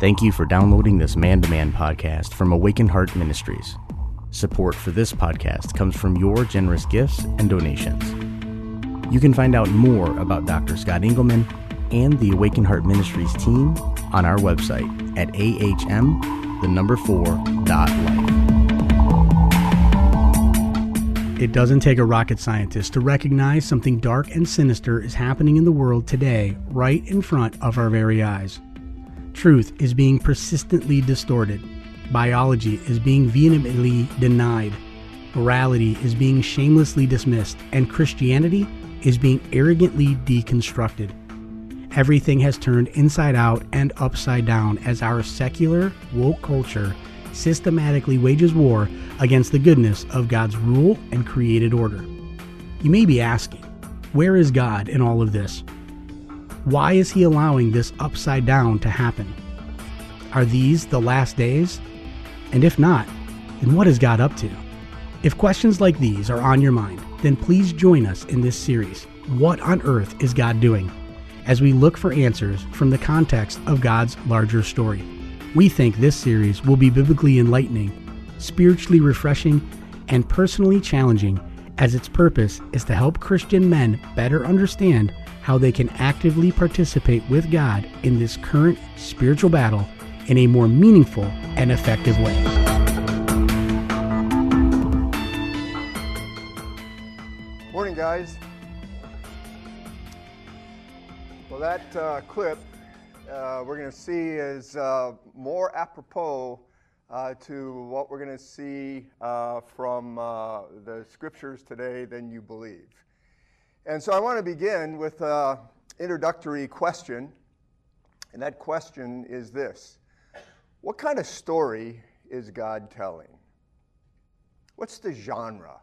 Thank you for downloading this man to man podcast from Awakened Heart Ministries. Support for this podcast comes from your generous gifts and donations. You can find out more about Dr. Scott Engelman and the Awakened Heart Ministries team on our website at ahm, the number four, dot life. It doesn't take a rocket scientist to recognize something dark and sinister is happening in the world today, right in front of our very eyes. Truth is being persistently distorted. Biology is being vehemently denied. Morality is being shamelessly dismissed. And Christianity is being arrogantly deconstructed. Everything has turned inside out and upside down as our secular, woke culture systematically wages war against the goodness of God's rule and created order. You may be asking, where is God in all of this? Why is He allowing this upside down to happen? Are these the last days? And if not, then what is God up to? If questions like these are on your mind, then please join us in this series, What on Earth is God Doing? as we look for answers from the context of God's larger story. We think this series will be biblically enlightening, spiritually refreshing, and personally challenging, as its purpose is to help Christian men better understand how they can actively participate with God in this current spiritual battle in a more meaningful and effective way. Morning, guys. Well, that uh, clip uh, we're going to see is uh, more apropos uh, to what we're going to see uh, from uh, the scriptures today than you believe. And so I want to begin with an introductory question. And that question is this What kind of story is God telling? What's the genre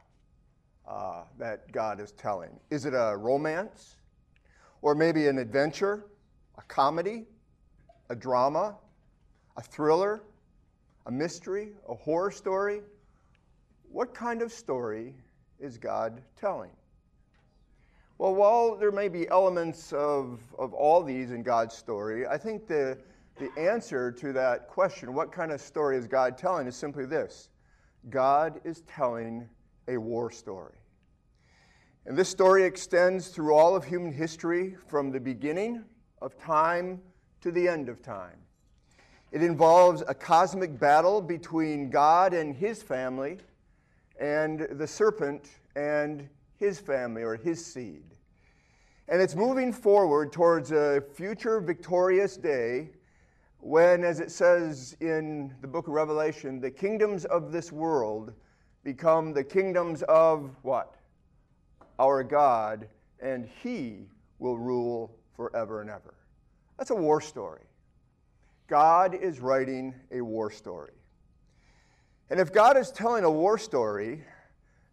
uh, that God is telling? Is it a romance? Or maybe an adventure? A comedy? a drama, a thriller, a mystery, a horror story? What kind of story is God telling? Well, while there may be elements of, of all these in God's story, I think the, the answer to that question, what kind of story is God telling, is simply this God is telling a war story. And this story extends through all of human history from the beginning of time to the end of time. It involves a cosmic battle between God and his family and the serpent and his family or his seed. And it's moving forward towards a future victorious day when, as it says in the book of Revelation, the kingdoms of this world become the kingdoms of what? Our God, and he will rule forever and ever. That's a war story. God is writing a war story. And if God is telling a war story,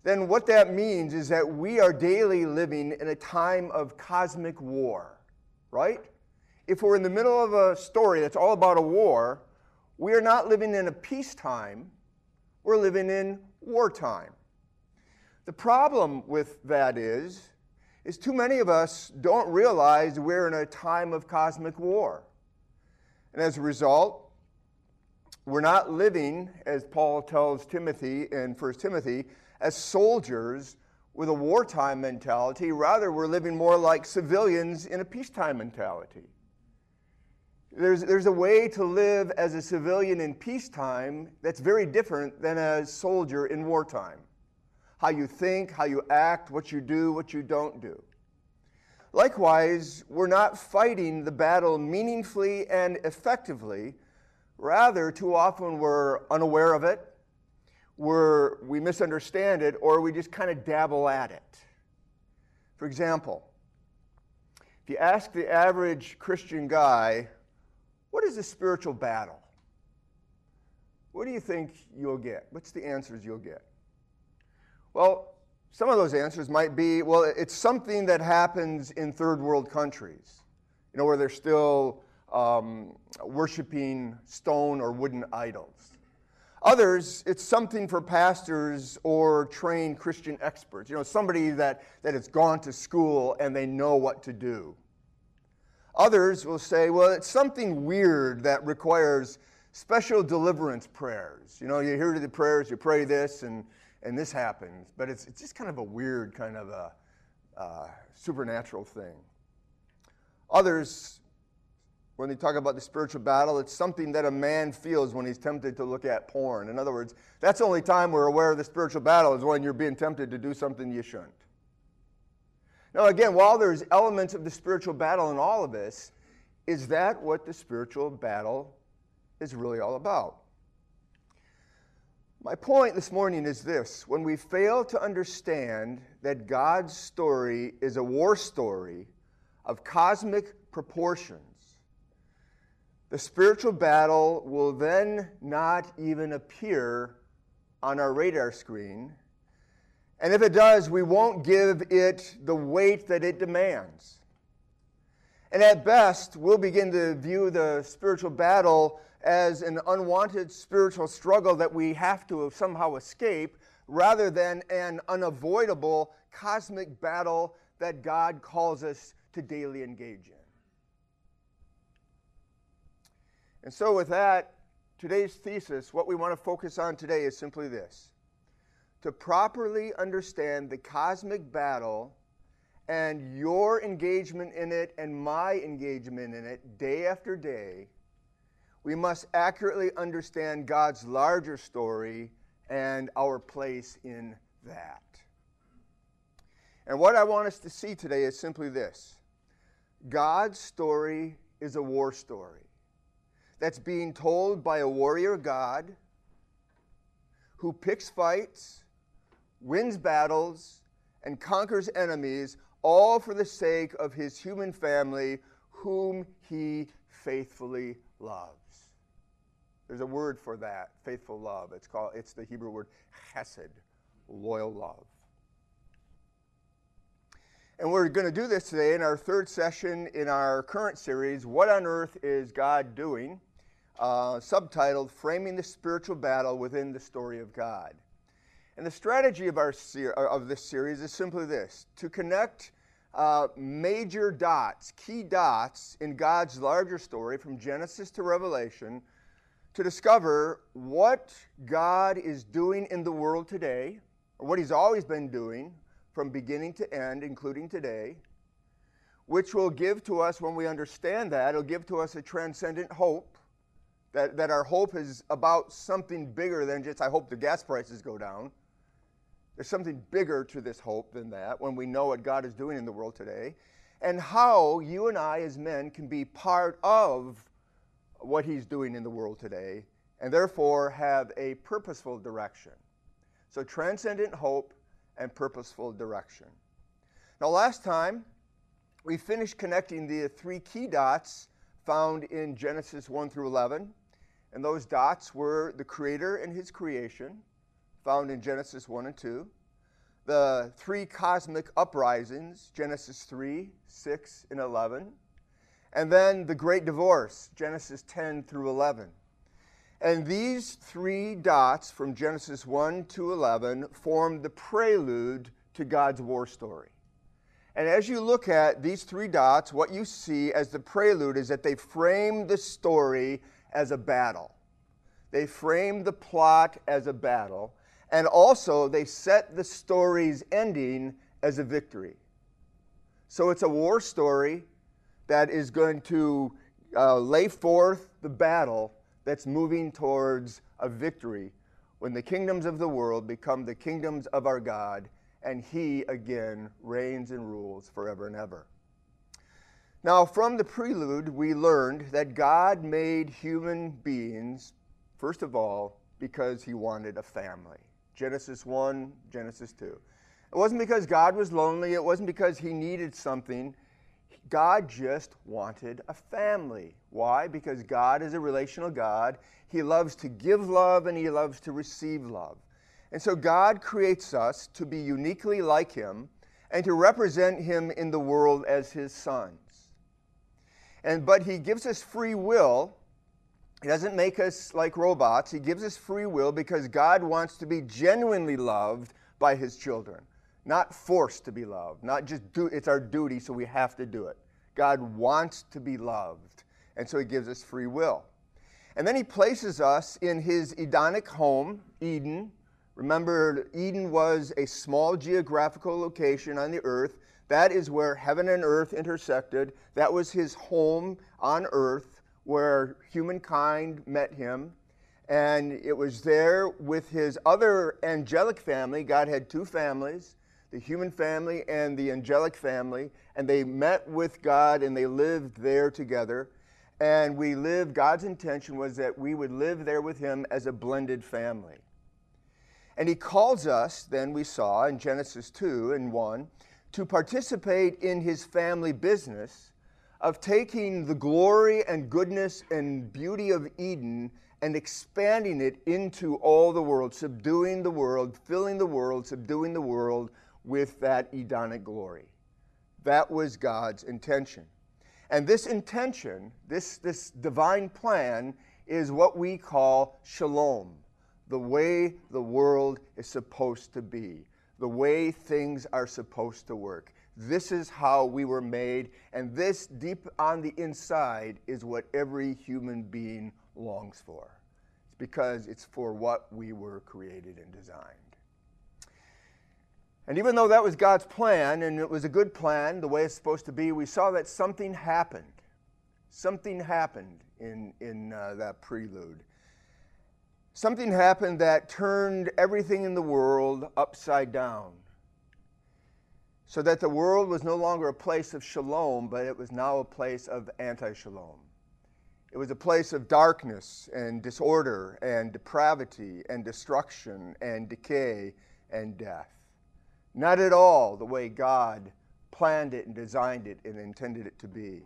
then what that means is that we are daily living in a time of cosmic war, right? If we're in the middle of a story that's all about a war, we are not living in a peacetime, we're living in wartime. The problem with that is is too many of us don't realize we're in a time of cosmic war. And as a result, we're not living, as Paul tells Timothy in 1 Timothy, as soldiers with a wartime mentality. Rather, we're living more like civilians in a peacetime mentality. There's, there's a way to live as a civilian in peacetime that's very different than a soldier in wartime how you think, how you act, what you do, what you don't do. Likewise, we're not fighting the battle meaningfully and effectively. Rather, too often we're unaware of it, we're, we misunderstand it, or we just kind of dabble at it. For example, if you ask the average Christian guy, what is a spiritual battle? What do you think you'll get? What's the answers you'll get? Well, some of those answers might be well, it's something that happens in third world countries, you know, where they're still um, worshiping stone or wooden idols. Others, it's something for pastors or trained Christian experts, you know, somebody that, that has gone to school and they know what to do. Others will say, well, it's something weird that requires special deliverance prayers. You know, you hear the prayers, you pray this, and, and this happens. But it's, it's just kind of a weird, kind of a uh, supernatural thing. Others, when they talk about the spiritual battle, it's something that a man feels when he's tempted to look at porn. In other words, that's the only time we're aware of the spiritual battle is when you're being tempted to do something you shouldn't. Now, again, while there's elements of the spiritual battle in all of this, is that what the spiritual battle is really all about? My point this morning is this when we fail to understand that God's story is a war story of cosmic proportions, the spiritual battle will then not even appear on our radar screen and if it does, we won't give it the weight that it demands. And at best, we'll begin to view the spiritual battle as an unwanted spiritual struggle that we have to somehow escape rather than an unavoidable cosmic battle that God calls us to daily engage in. And so, with that, today's thesis, what we want to focus on today is simply this. To properly understand the cosmic battle and your engagement in it and my engagement in it day after day, we must accurately understand God's larger story and our place in that. And what I want us to see today is simply this. God's story is a war story that's being told by a warrior God who picks fights wins battles, and conquers enemies, all for the sake of his human family, whom he faithfully loves. There's a word for that, faithful love. It's called it's the Hebrew word chesed, loyal love. And we're going to do this today in our third session in our current series, What on Earth is God Doing? Uh, subtitled Framing the Spiritual Battle Within the Story of God. And the strategy of, our ser- uh, of this series is simply this to connect uh, major dots, key dots in God's larger story from Genesis to Revelation to discover what God is doing in the world today, or what He's always been doing from beginning to end, including today, which will give to us, when we understand that, it'll give to us a transcendent hope. That, that our hope is about something bigger than just, I hope the gas prices go down there's something bigger to this hope than that when we know what God is doing in the world today, and how you and I, as men, can be part of what He's doing in the world today, and therefore have a purposeful direction. So, transcendent hope and purposeful direction. Now, last time, we finished connecting the three key dots found in Genesis 1 through 11. And those dots were the Creator and His creation, found in Genesis 1 and 2. The three cosmic uprisings, Genesis 3, 6, and 11. And then the great divorce, Genesis 10 through 11. And these three dots from Genesis 1 to 11 form the prelude to God's war story. And as you look at these three dots, what you see as the prelude is that they frame the story as a battle. They frame the plot as a battle. And also, they set the story's ending as a victory. So it's a war story that is going to uh, lay forth the battle that's moving towards a victory when the kingdoms of the world become the kingdoms of our God and He again reigns and rules forever and ever. Now, from the prelude, we learned that God made human beings, first of all, because He wanted a family. Genesis 1, Genesis 2. It wasn't because God was lonely, it wasn't because he needed something. God just wanted a family. Why? Because God is a relational God. He loves to give love and he loves to receive love. And so God creates us to be uniquely like him and to represent him in the world as his sons. And but he gives us free will he doesn't make us like robots. He gives us free will because God wants to be genuinely loved by his children, not forced to be loved, not just do it's our duty so we have to do it. God wants to be loved, and so He gives us free will. And then He places us in His Edenic home, Eden. Remember, Eden was a small geographical location on the earth. That is where heaven and earth intersected. That was His home on earth where humankind met Him. And it was there with His other angelic family. God had two families the human family and the angelic family, and they met with God and they lived there together. And we lived, God's intention was that we would live there with Him as a blended family. And He calls us, then we saw in Genesis 2 and 1, to participate in His family business of taking the glory and goodness and beauty of Eden and expanding it into all the world, subduing the world, filling the world, subduing the world with that Edenic glory. That was God's intention. And this intention, this, this divine plan, is what we call shalom, the way the world is supposed to be, the way things are supposed to work. This is how we were made, and this deep on the inside is what every human being longs for. It's because it's for what we were created and designed. And even though that was God's plan, and it was a good plan, the way it's supposed to be, we saw that something happened. Something happened in, in uh, that prelude. Something happened that turned everything in the world upside down. So that the world was no longer a place of shalom, but it was now a place of anti shalom. It was a place of darkness and disorder and depravity and destruction and decay and death. Not at all the way God planned it and designed it and intended it to be.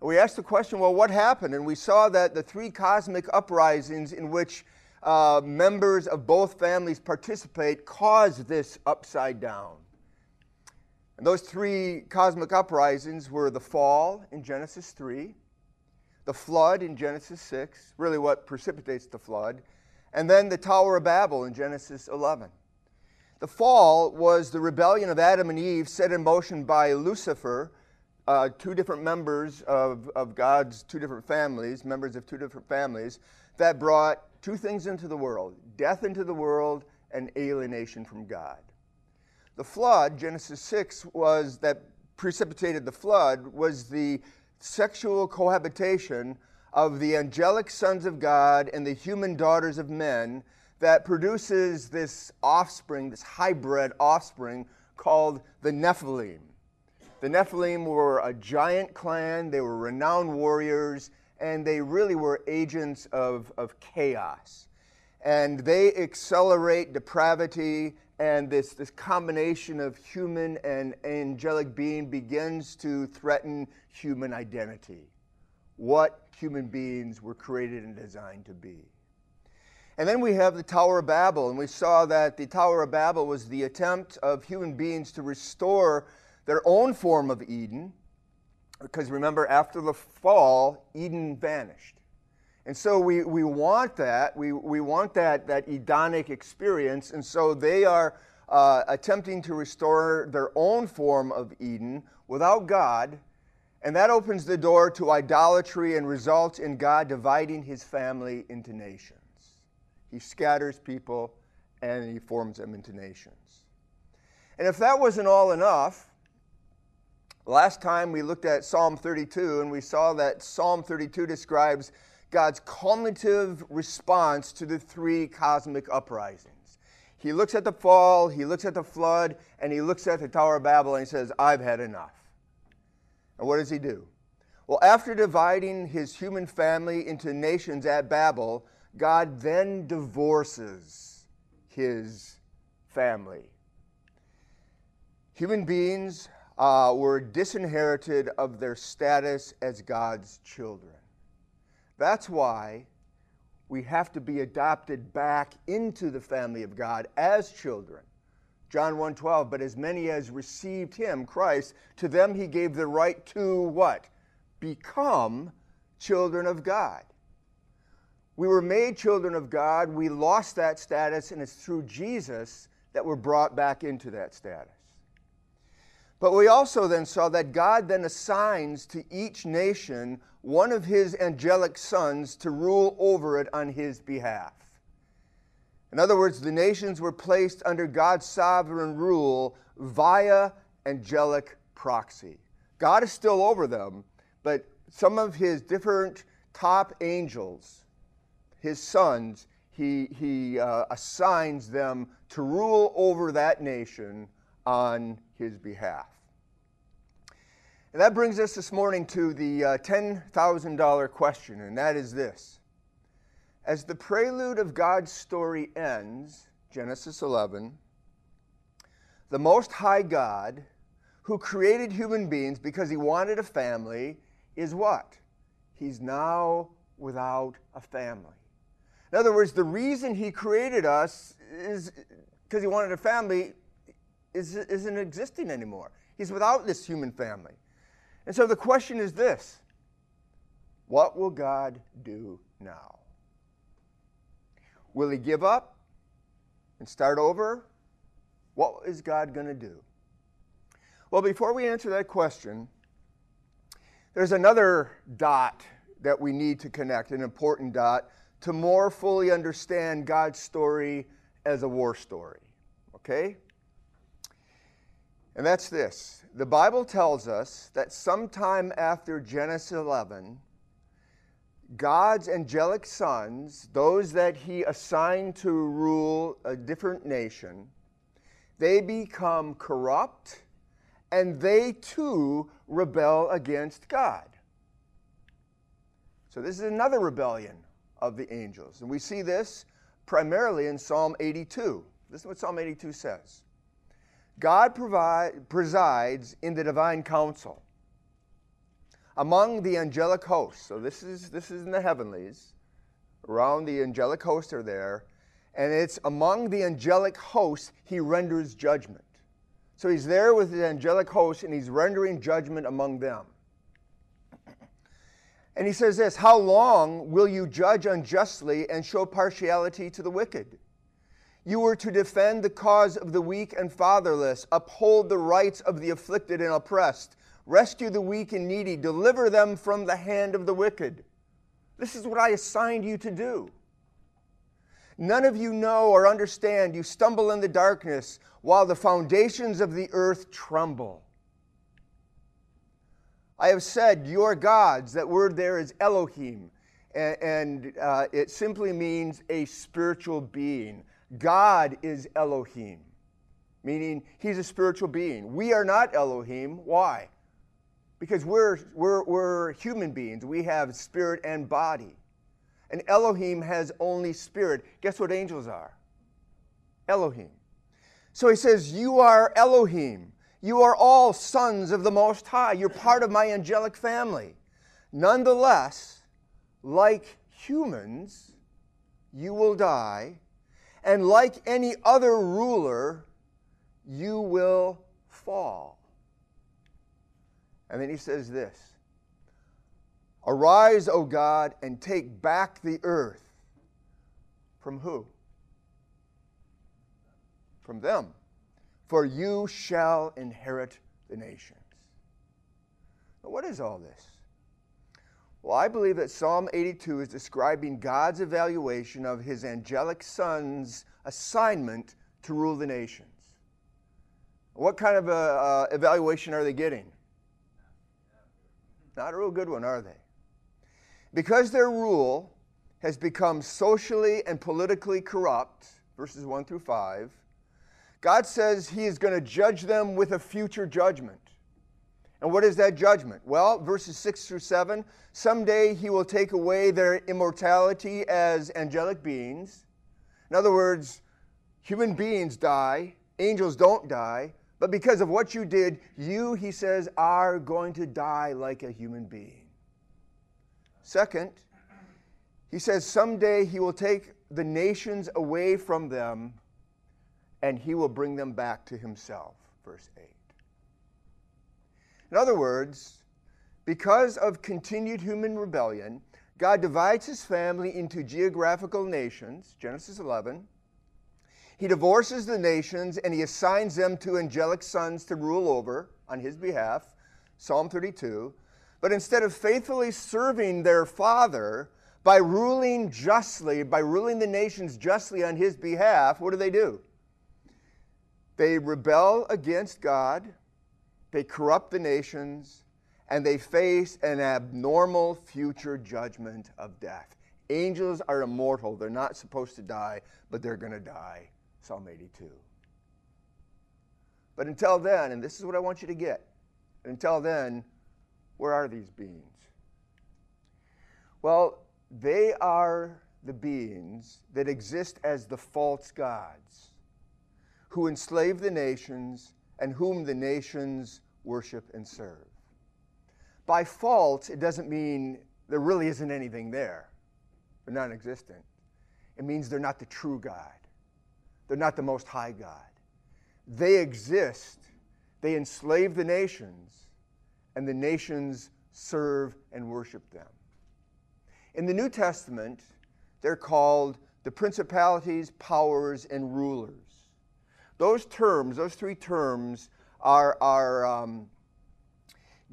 We asked the question well, what happened? And we saw that the three cosmic uprisings in which uh, members of both families participate caused this upside down. And those three cosmic uprisings were the fall in Genesis 3, the flood in Genesis 6, really what precipitates the flood, and then the Tower of Babel in Genesis 11. The fall was the rebellion of Adam and Eve set in motion by Lucifer, uh, two different members of, of God's two different families, members of two different families, that brought two things into the world death into the world and alienation from God. The flood, Genesis 6, was that precipitated the flood, was the sexual cohabitation of the angelic sons of God and the human daughters of men that produces this offspring, this hybrid offspring called the Nephilim. The Nephilim were a giant clan, they were renowned warriors, and they really were agents of, of chaos. And they accelerate depravity, and this, this combination of human and angelic being begins to threaten human identity, what human beings were created and designed to be. And then we have the Tower of Babel, and we saw that the Tower of Babel was the attempt of human beings to restore their own form of Eden, because remember, after the fall, Eden vanished. And so we, we want that. We, we want that, that Edenic experience. And so they are uh, attempting to restore their own form of Eden without God. And that opens the door to idolatry and results in God dividing his family into nations. He scatters people and he forms them into nations. And if that wasn't all enough, last time we looked at Psalm 32 and we saw that Psalm 32 describes God's cumulative response to the three cosmic uprisings. He looks at the fall, he looks at the flood, and he looks at the Tower of Babel and he says, I've had enough. And what does he do? Well, after dividing his human family into nations at Babel, God then divorces his family. Human beings uh, were disinherited of their status as God's children. That's why we have to be adopted back into the family of God as children. John 1:12 but as many as received him Christ to them he gave the right to what become children of God we were made children of God. We lost that status, and it's through Jesus that we're brought back into that status. But we also then saw that God then assigns to each nation one of his angelic sons to rule over it on his behalf. In other words, the nations were placed under God's sovereign rule via angelic proxy. God is still over them, but some of his different top angels, his sons, he, he uh, assigns them to rule over that nation on his behalf. And that brings us this morning to the uh, $10,000 question, and that is this. As the prelude of God's story ends, Genesis 11, the Most High God, who created human beings because he wanted a family, is what? He's now without a family. In other words, the reason he created us is because he wanted a family is, isn't existing anymore. He's without this human family. And so the question is this What will God do now? Will he give up and start over? What is God going to do? Well, before we answer that question, there's another dot that we need to connect, an important dot, to more fully understand God's story as a war story. Okay? And that's this the Bible tells us that sometime after Genesis 11, God's angelic sons, those that he assigned to rule a different nation, they become corrupt and they too rebel against God. So, this is another rebellion of the angels. And we see this primarily in Psalm 82. This is what Psalm 82 says God provide, presides in the divine council among the angelic hosts. So this is this is in the heavenlies. Around the angelic hosts are there, and it's among the angelic hosts he renders judgment. So he's there with the angelic hosts and he's rendering judgment among them. And he says this How long will you judge unjustly and show partiality to the wicked? You were to defend the cause of the weak and fatherless, uphold the rights of the afflicted and oppressed, rescue the weak and needy, deliver them from the hand of the wicked. This is what I assigned you to do. None of you know or understand. You stumble in the darkness while the foundations of the earth tremble. I have said, your gods, that word there is Elohim, and, uh, it simply means a spiritual being. God is Elohim, meaning he's a spiritual being. We are not Elohim. Why? Because we're, we're, we're human beings, we have spirit and body. And Elohim has only spirit. Guess what angels are? Elohim. So he says, You are Elohim. You are all sons of the Most High. You're part of my angelic family. Nonetheless, like humans, you will die, and like any other ruler, you will fall. And then he says this Arise, O God, and take back the earth. From who? From them for you shall inherit the nations. But what is all this? Well, I believe that Psalm 82 is describing God's evaluation of his angelic son's assignment to rule the nations. What kind of a, evaluation are they getting? Not a real good one, are they? Because their rule has become socially and politically corrupt, verses 1 through 5, God says He is going to judge them with a future judgment. And what is that judgment? Well, verses 6 through 7 someday He will take away their immortality as angelic beings. In other words, human beings die, angels don't die, but because of what you did, you, He says, are going to die like a human being. Second, He says someday He will take the nations away from them and he will bring them back to himself. Verse 8. In other words, because of continued human rebellion, God divides his family into geographical nations, Genesis 11. He divorces the nations and he assigns them to angelic sons to rule over, on his behalf, Psalm 32. But instead of faithfully serving their father by ruling justly, by ruling the nations justly on his behalf, what do they do? They rebel against God, they corrupt the nations, and they face an abnormal future judgment of death. Angels are immortal. They're not supposed to die, but they're going to die. Psalm 82. But until then, and this is what I want you to get, until then, where are these beings? Well, they are the beings that exist as the false gods who enslave the nations and whom the nations worship and serve. By fault, it doesn't mean there really isn't anything there. They're non existent. It means they're not the true God, they're not the most high God. They exist, they enslave the nations, and the nations serve and worship them. In the New Testament, they're called the principalities, powers, and rulers. Those terms, those three terms, are, are um,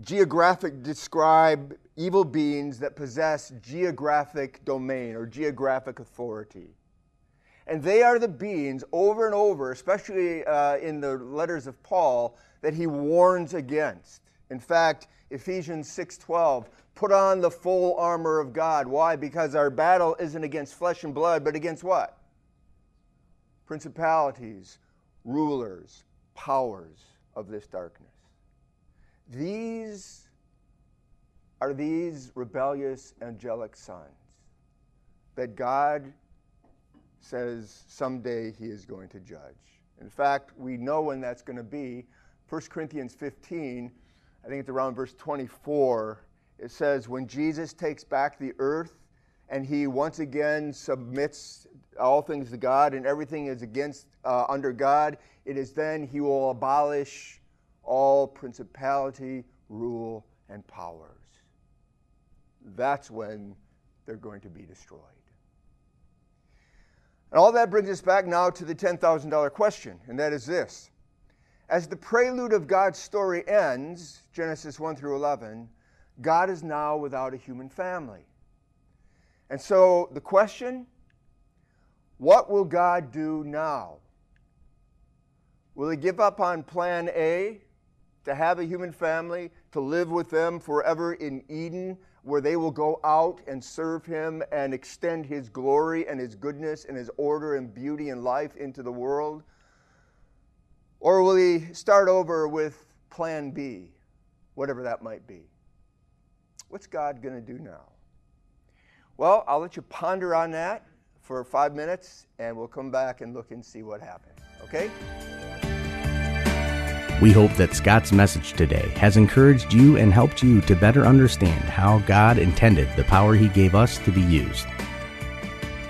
geographic describe evil beings that possess geographic domain or geographic authority. And they are the beings over and over, especially uh, in the letters of Paul, that he warns against. In fact, Ephesians 6:12, put on the full armor of God. Why? Because our battle isn't against flesh and blood, but against what? Principalities, rulers, powers of this darkness. These are these rebellious angelic sons that God says someday he is going to judge. In fact, we know when that's going to be. 1 Corinthians 15, I think it's around verse 24, it says, When Jesus takes back the earth and he once again submits all things to God and everything is against uh, under God, it is then he will abolish all principality, rule, and powers. That's when they're going to be destroyed. And all that brings us back now to the $10,000 question, and that is this. As the prelude of God's story ends, Genesis 1 through 11, God is now without a human family. And so the question what will God do now? Will he give up on plan A to have a human family, to live with them forever in Eden, where they will go out and serve him and extend his glory and his goodness and his order and beauty and life into the world? Or will he start over with plan B, whatever that might be? What's God going to do now? Well, I'll let you ponder on that for five minutes and we'll come back and look and see what happened. Okay? We hope that Scott's message today has encouraged you and helped you to better understand how God intended the power He gave us to be used.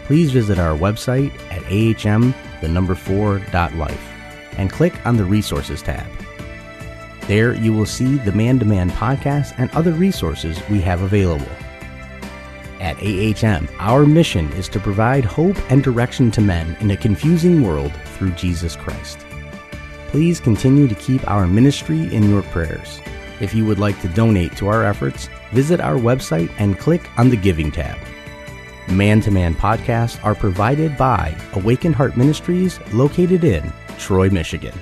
Please visit our website at ahm the number 4.life and click on the resources tab. There you will see the Man to Man podcast and other resources we have available. At AHM, our mission is to provide hope and direction to men in a confusing world through Jesus Christ please continue to keep our ministry in your prayers. If you would like to donate to our efforts, visit our website and click on the Giving tab. Man to Man podcasts are provided by Awakened Heart Ministries located in Troy, Michigan.